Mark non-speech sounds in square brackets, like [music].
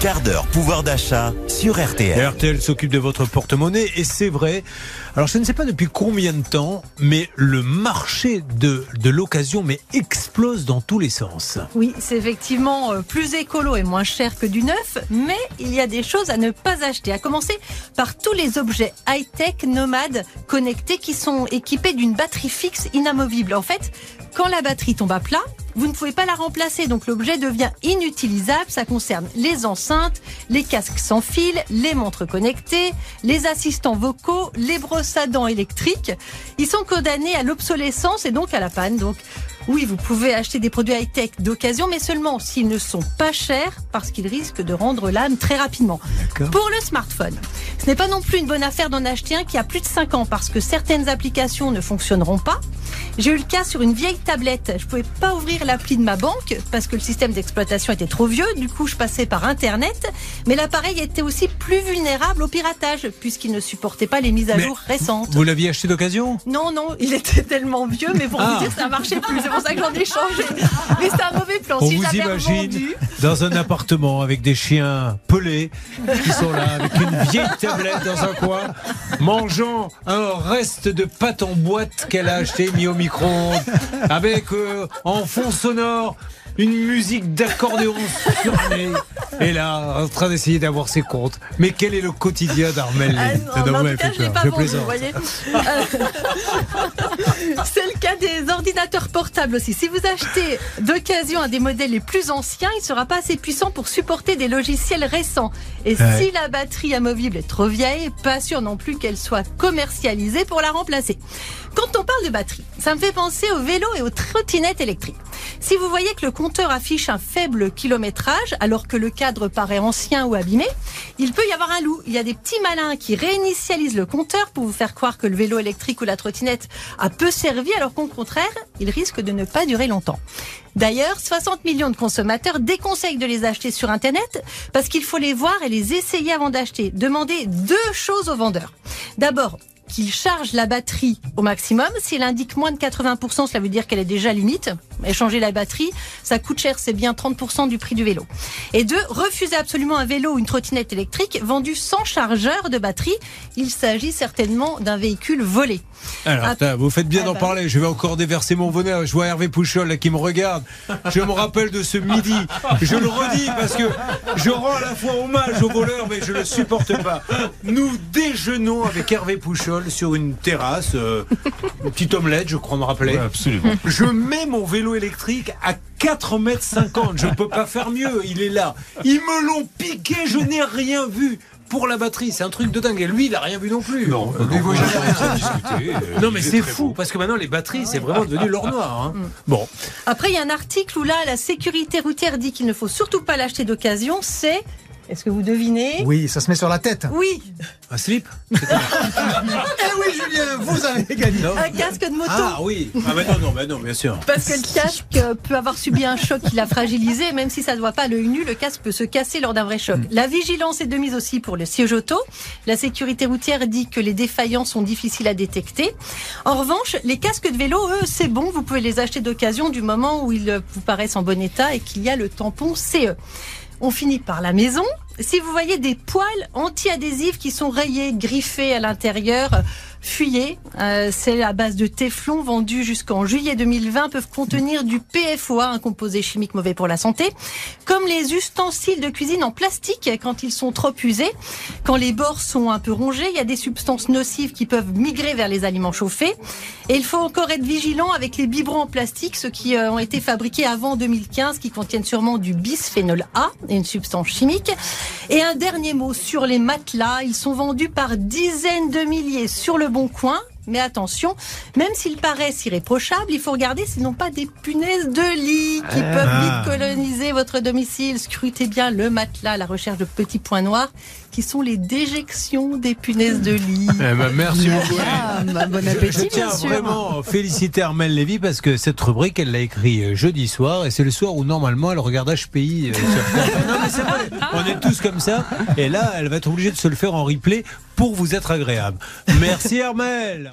quart d'heure pouvoir d'achat sur RTL. RTL s'occupe de votre porte-monnaie et c'est vrai. Alors je ne sais pas depuis combien de temps, mais le marché de, de l'occasion mais explose dans tous les sens. Oui, c'est effectivement euh, plus écolo et moins cher que du neuf, mais il y a des choses à ne pas acheter. À commencer par tous les objets high-tech nomades connectés qui sont équipés d'une batterie fixe inamovible. En fait, quand la batterie tombe à plat, vous ne pouvez pas la remplacer, donc l'objet devient inutilisable. Ça concerne les enceintes, les casques sans fil, les montres connectées, les assistants vocaux, les brosses à dents électriques. Ils sont condamnés à l'obsolescence et donc à la panne. Donc oui, vous pouvez acheter des produits high-tech d'occasion, mais seulement s'ils ne sont pas chers, parce qu'ils risquent de rendre l'âme très rapidement. Pour le smartphone, ce n'est pas non plus une bonne affaire d'en acheter un qui a plus de 5 ans, parce que certaines applications ne fonctionneront pas. J'ai eu le cas sur une vieille tablette. Je pouvais pas ouvrir l'appli de ma banque parce que le système d'exploitation était trop vieux. Du coup, je passais par Internet. Mais l'appareil était aussi plus vulnérable au piratage puisqu'il ne supportait pas les mises à Mais jour récentes. Vous l'aviez acheté d'occasion? Non, non, il était tellement vieux, mais pour Ah. vous dire, ça marchait plus. C'est pour ça que j'en ai changé. Mais c'est un mauvais plan. On si vous imagine dans un appartement avec des chiens pelés qui sont là, avec une vieille tablette dans un coin, mangeant un reste de pâte en boîte qu'elle a acheté mis au avec euh, en fond sonore une musique d'accordéon surannée. Et là, en train d'essayer d'avoir ses comptes. Mais quel est le quotidien d'Armel Ah non, en tout cas, je l'ai peur. pas vendu, vous voyez. [laughs] C'est le cas des ordinateurs portables aussi. Si vous achetez d'occasion un des modèles les plus anciens, il ne sera pas assez puissant pour supporter des logiciels récents. Et Ouais. si la batterie amovible est trop vieille, pas sûr non plus qu'elle soit commercialisée pour la remplacer. Quand on parle de batterie, ça me fait penser aux vélos et aux trottinettes électriques. Si vous voyez que le compteur affiche un faible kilométrage alors que le cadre paraît ancien ou abîmé, il peut y avoir un loup. Il y a des petits malins qui réinitialisent le compteur pour vous faire croire que le vélo électrique ou la trottinette a peu servi alors qu'au contraire, il risque de ne pas durer longtemps. D'ailleurs, 60 millions de consommateurs déconseillent de les acheter sur Internet parce qu'il faut les voir et les essayer avant d'acheter. Demandez deux choses au vendeur. D'abord, qu'il charge la batterie au maximum. S'il indique moins de 80%, cela veut dire qu'elle est déjà limite. Et changer la batterie, ça coûte cher, c'est bien 30% du prix du vélo. Et deux, refusez absolument un vélo ou une trottinette électrique vendu sans chargeur de batterie. Il s'agit certainement d'un véhicule volé. Alors, Ah. vous faites bien Ah d'en bah parler. Je vais encore déverser mon bonheur. Je vois Hervé Pouchol là, qui me regarde. Je me rappelle de ce midi. Je le redis parce que je rends à la fois hommage aux voleurs, mais je ne le supporte pas. Nous déjeunons avec Hervé Pouchol sur une terrasse, euh, une petite omelette, je crois me rappeler. absolument. Je mets mon vélo électrique à 4 mètres 50. Je ne peux pas faire mieux. Il est là. Ils me l'ont piqué. Je n'ai rien vu. Pour la batterie, c'est un truc de dingue. Et lui, il a rien vu non plus. Non, discuter. euh, Non mais c'est fou beau. parce que maintenant les batteries c'est vraiment devenu l'or noir. hein. Bon, Après, il y a un article où là, la sécurité routière dit qu'il ne faut surtout pas l'acheter d'occasion. C'est, est-ce que vous devinez Oui, ça se met sur la tête. Oui, un slip [laughs] Eh oui, Julien, vous avez gagné. un casque de moto. Ah oui. Ah mais non non mais non bien sûr. Parce que le casque euh, peut avoir subi un choc qui l'a fragilisé, même si ça ne voit pas à l'œil nu, le casque peut se casser lors d'un vrai choc. La vigilance est de mise aussi pour le siège auto. La sécurité routière dit que les défaillances sont difficiles à détecter. En revanche, les casques de vélo, eux, c'est bon, vous pouvez les acheter d'occasion du moment où ils vous paraissent en bon état et qu'il y a le tampon CE. On finit par la maison. Si vous voyez des poils anti-adhésifs qui sont rayés, griffés à l'intérieur, fuyez. Euh, c'est à base de téflon vendu jusqu'en juillet 2020 peuvent contenir du PFOA, un composé chimique mauvais pour la santé. Comme les ustensiles de cuisine en plastique quand ils sont trop usés. Quand les bords sont un peu rongés, il y a des substances nocives qui peuvent migrer vers les aliments chauffés. Et il faut encore être vigilant avec les biberons en plastique, ceux qui euh, ont été fabriqués avant 2015, qui contiennent sûrement du bisphénol A, une substance chimique. Et un dernier mot sur les matelas. Ils sont vendus par dizaines de milliers sur le bon coin. Mais attention, même s'ils paraissent irréprochables, il faut regarder s'ils n'ont pas des punaises de lit qui peuvent vite coloniser votre domicile. Scrutez bien le matelas à la recherche de petits points noirs qui sont les déjections des punaises de lit. Eh ben, merci beaucoup. Ah, bah, bon Je, je appétit, tiens sûr. vraiment à féliciter Armel Lévy parce que cette rubrique, elle l'a écrit euh, jeudi soir et c'est le soir où normalement elle regarde HPI. euh, sur France. non mais c'est vrai, on est tous comme ça et là elle va être obligée de se le faire en replay pour vous être agréable. Merci Armel.